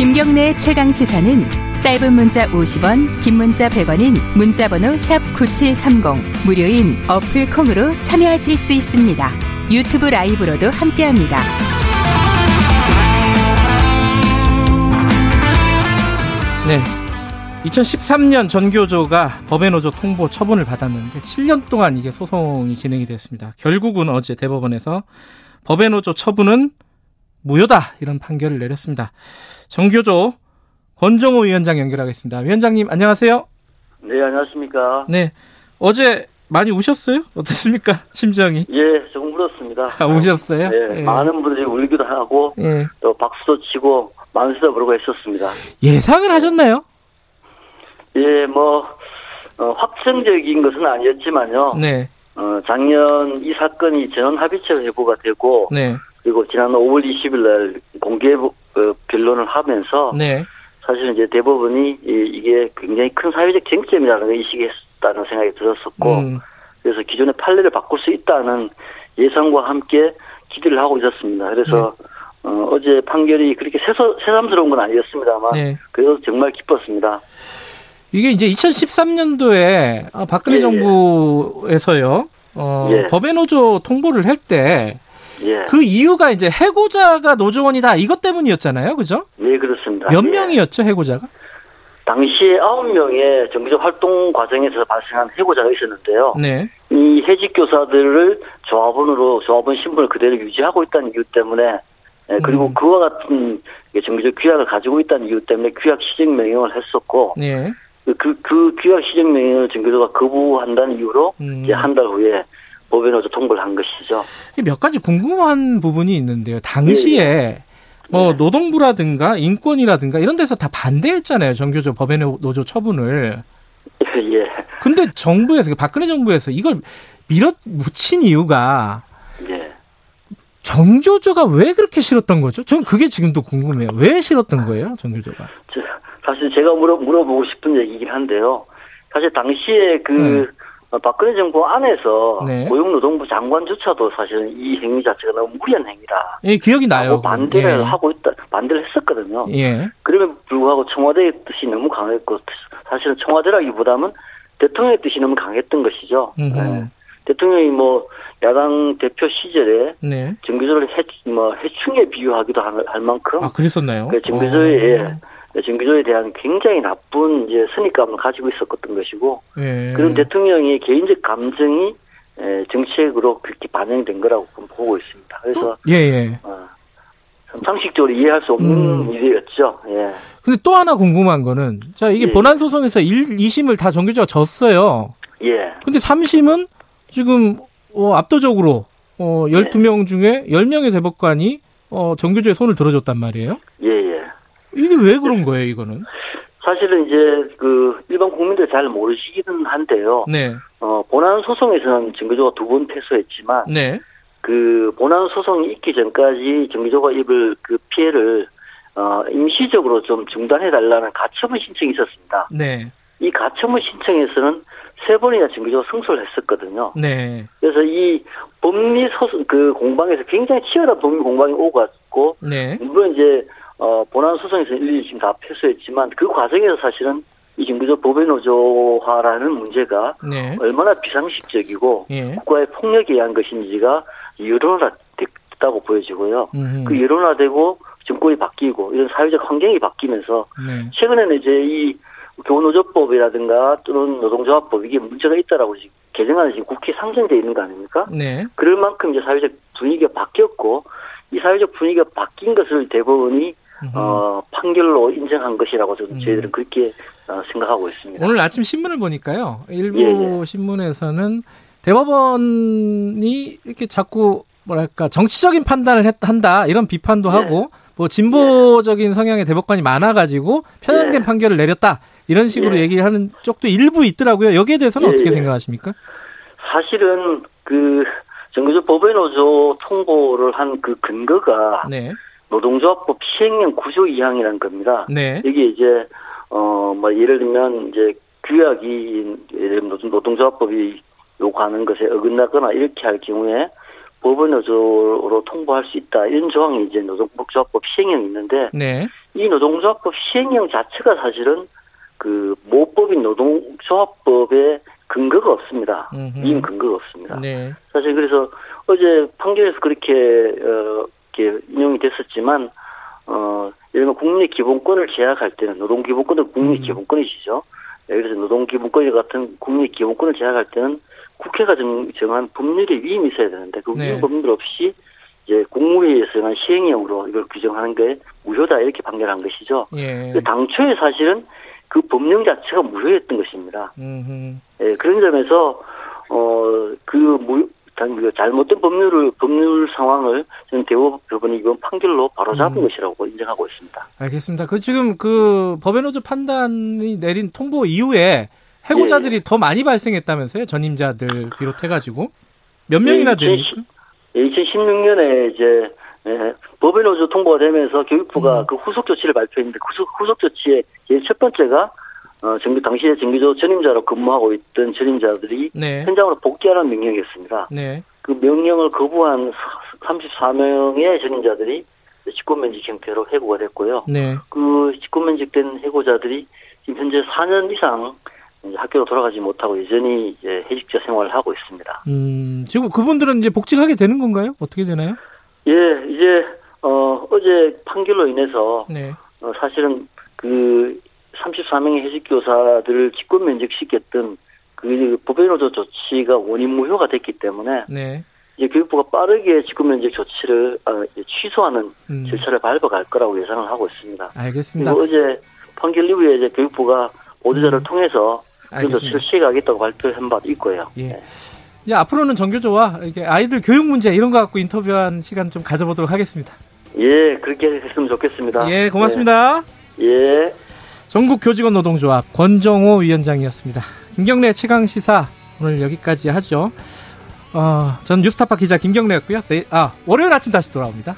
김경래 최강 시사는 짧은 문자 50원, 긴 문자 100원인 문자번호 샵 #9730 무료인 어플 콩으로 참여하실 수 있습니다. 유튜브 라이브로도 함께합니다. 네. 2013년 전교조가 법의 노조 통보 처분을 받았는데 7년 동안 이게 소송이 진행이 됐습니다. 결국은 어제 대법원에서 법의 노조 처분은 무효다 이런 판결을 내렸습니다. 정교조 권정호 위원장 연결하겠습니다. 위원장님 안녕하세요. 네 안녕하십니까. 네 어제 많이 우셨어요? 어떻습니까 심정이? 예 조금 울었습니다. 아, 우셨어요? 네, 예. 많은 분들이 울기도 하고 예. 또 박수도 치고 만세도 부르고 했었습니다. 예상을 하셨나요? 예 뭐 어, 확정적인 것은 아니었지만요. 네, 어, 작년 이 사건이 전원 합의체로 회부가 되고 네, 그리고 지난 5월 20일 날 공개 어, 변론을 하면서 네, 사실은 이제 대법원이 이, 이게 굉장히 큰 사회적 쟁점이라는 걸 인식했다는 생각이 들었었고 음, 그래서 기존의 판례를 바꿀 수 있다는 예상과 함께 기대를 하고 있었습니다. 그래서 어, 제 판결이 그렇게 새서, 새삼스러운 건 아니었습니다만 네. 그래도 정말 기뻤습니다. 이게 이제 2013년도에 아, 박근혜 예, 예. 정부에서요, 어, 예. 법의 노조 통보를 할 때, 예, 그 이유가 이제 해고자가 노조원이다, 이것 때문이었잖아요. 그죠? 네 그렇습니다. 몇 예. 명이었죠, 해고자가? 당시에 아홉 명의 정규직 활동 과정에서 발생한 해고자가 있었는데요. 네. 이 해직 교사들을 조합원으로 조합원 신분을 그대로 유지하고 있다는 이유 때문에 예, 그리고 음. 그와 같은 정규직 규약을 가지고 있다는 이유 때문에 규약 시정 명령을 했었고 네. 그, 그 규약 시정 명령을 정교조가 거부한다는 이유로 음. 이제 한 달 후에 넣어서 통보를 한 것이죠. 몇 가지 궁금한 부분이 있는데요. 당시에 뭐 네. 노동부라든가 인권이라든가 이런 데서 다 반대했잖아요. 정교조 법의 노조 처분을. 예, 근데 정부에서, 박근혜 정부에서 이걸 밀어붙인 이유가 예. 정교조가 왜 그렇게 싫었던 거죠? 전 그게 지금도 궁금해요. 왜 싫었던 거예요, 정교조가? 저, 사실 제가 물어, 물어보고 싶은 얘기긴 한데요. 사실 당시에 그 네. 어, 박근혜 정부 안에서 네. 고용노동부 장관조차도 사실은 이 행위 자체가 너무 무리한 행위다. 예, 기억이 나요. 반대를 예. 하고 있다, 반대를 했었거든요. 예. 그럼에도 불구하고 청와대의 뜻이 너무 강했고, 사실은 청와대라기보다는 대통령의 뜻이 너무 강했던 것이죠. 예. 대통령이 뭐 야당 대표 시절에 네. 정규조를 해, 뭐 해충에 비유하기도 할, 할 만큼 아, 그랬었나요? 그 정규조에 어. 예, 정규조에 대한 굉장히 나쁜 이제 선입감을 가지고 있었던 것이고 예. 그런 대통령의 개인적 감정이 예, 정책으로 그렇게 반영된 거라고 보고 있습니다. 그래서 또, 예, 예. 어, 참 상식적으로 이해할 수 없는 음. 일이었죠. 예. 근데 또 하나 궁금한 거는, 자, 이게 예. 본안 소송에서 1, 2심을 다 정교조가 졌어요. 예. 근데 3심은 지금, 어, 압도적으로, 어, 네. 12명 중에 10명의 대법관이, 어, 정교조의 손을 들어줬단 말이에요. 예, 예. 이게 왜 그런 거예요, 이거는? 사실은 이제 그 일반 국민들 잘 모르시기는 한데요. 네. 어, 본안 소송에서는 정규조가 두 번 패소했지만 네. 그 본안 소송이 있기 전까지 정규조가 입을 그 피해를 어, 임시적으로 좀 중단해 달라는 가처분 신청이 있었습니다. 네. 이 가처분 신청에서는 세 번이나 정규조가 승소를 했었거든요. 네. 그래서 이 법리 소송 그 공방에서 굉장히 치열한 법리 공방이 오고 갔고 네. 물론 이제 어, 본안 소송에서 일일이 지금 다 패소했지만 그 과정에서 사실은 이 정규조 법의 노조화라는 문제가 네. 얼마나 비상식적이고 예. 국가의 폭력에 의한 것인지가 여론화됐다고 보여지고요. 음. 그 여론화되고 정권이 바뀌고 이런 사회적 환경이 바뀌면서 네. 최근에는 이제 이 교노조법이라든가 또는 노동조합법 이게 문제가 있다라고 지금 개정안이 지금 국회에 상정돼 있는 거 아닙니까? 네. 그럴 만큼 이제 사회적 분위기가 바뀌었고 이 사회적 분위기가 바뀐 것을 대법원이. 어, 판결로 인정한 것이라고 저는 음. 저희들은 그렇게 어, 생각하고 있습니다. 오늘 아침 신문을 보니까요. 일부 예, 예. 신문에서는 대법원이 이렇게 자꾸 뭐랄까 정치적인 판단을 했, 한다 이런 비판도 예. 하고 뭐 진보적인 성향의 대법관이 많아가지고 편향된 예. 판결을 내렸다 이런 식으로 예. 얘기를 하는 쪽도 일부 있더라고요. 여기에 대해서는 예, 어떻게 예. 생각하십니까? 사실은 그 정규조 법외노조 통보를 한 그 근거가 네, 노동조합법 시행령 구조 2항이라는 겁니다. 네, 여기 이제 어 뭐 예를 들면 이제 규약이 예를 들면 노동- 노동조합법이 요구하는 것에 어긋나거나 이렇게 할 경우에 법원노조로 통보할 수 있다 이런 조항이 이제 노동조합법 시행령이 있는데 네. 이 노동조합법 시행령 자체가 사실은 그 모법인 노동조합법에 근거가 없습니다. 이임 근거가 없습니다. 네. 사실 그래서 어제 판결에서 그렇게 어 이렇게 인용이 됐었지만 어 예를 들면 국민의 기본권을 제약할 때는 노동 기본권은 국민의 음. 기본권이시죠. 네, 그래서 노동 기본권 같은 국민의 기본권을 제약할 때는 국회가 정, 정한 법률에 위임이 있어야 되는데 그 위임 네. 법률 없이 이제 국무회의에서 정한 시행령으로 이걸 규정하는 게 무효다 이렇게 판결한 것이죠. 예. 당초에 사실은 그 법령 자체가 무효였던 것입니다. 예, 그런 점에서 어 그 무, 단- 그 잘못된 법률을 법률 상황을 저는 대법원이 이번 판결로 바로 잡은 음. 것이라고 인정하고 있습니다. 알겠습니다. 그 지금 그 법외노조 판단이 내린 통보 이후에 해고자들이 예. 더 많이 발생했다면서요? 전임자들 비롯해가지고 몇 명이나 예, 됩니까? 2016년에 이제 예, 법외노조 통보가 되면서 교육부가 음. 그 후속 조치를 발표했는데 후속, 후속 조치의 첫 번째가 어, 정규 당시에 정규조 전임자로 근무하고 있던 전임자들이 네. 현장으로 복귀하라는 명령이었습니다. 네. 그 명령을 거부한 34명의 전임자들이 직권면직 형태로 해고가 됐고요. 네. 그 직권면직된 해고자들이 지금 현재 4년 이상 학교로 돌아가지 못하고 여전히 이제 해직자 생활을 하고 있습니다. 음, 지금 그분들은 이제 복직하게 되는 건가요? 어떻게 되나요? 예, 이제 어 어제 판결로 인해서 네. 어, 사실은 그 34명의 해직 교사들을 직권 면직시켰던 그 법외노조 조치가 원인 무효가 됐기 때문에 네. 이제 교육부가 빠르게 직권 면직 조치를 어, 이제 취소하는 음, 절차를 밟아갈 거라고 예상을 하고 있습니다. 알겠습니다. 그리고 어제 판결 이후에 이제 교육부가 보도자를 음, 통해서 그. 조치를 시행하겠다고 발표한 바도 있고요. 예. 네. 이제 앞으로는 정교조와 이렇게 아이들 교육 문제 이런 거 갖고 인터뷰한 시간 좀 가져보도록 하겠습니다. 예, 그렇게 했으면 좋겠습니다. 예, 고맙습니다. 네. 예. 전국 교직원 노동조합 권정호 위원장이었습니다. 김경래 최강 시사 오늘 여기까지 하죠. 어, 전 뉴스타파 기자 김경래였고요. 네, 아 월요일 아침 다시 돌아옵니다.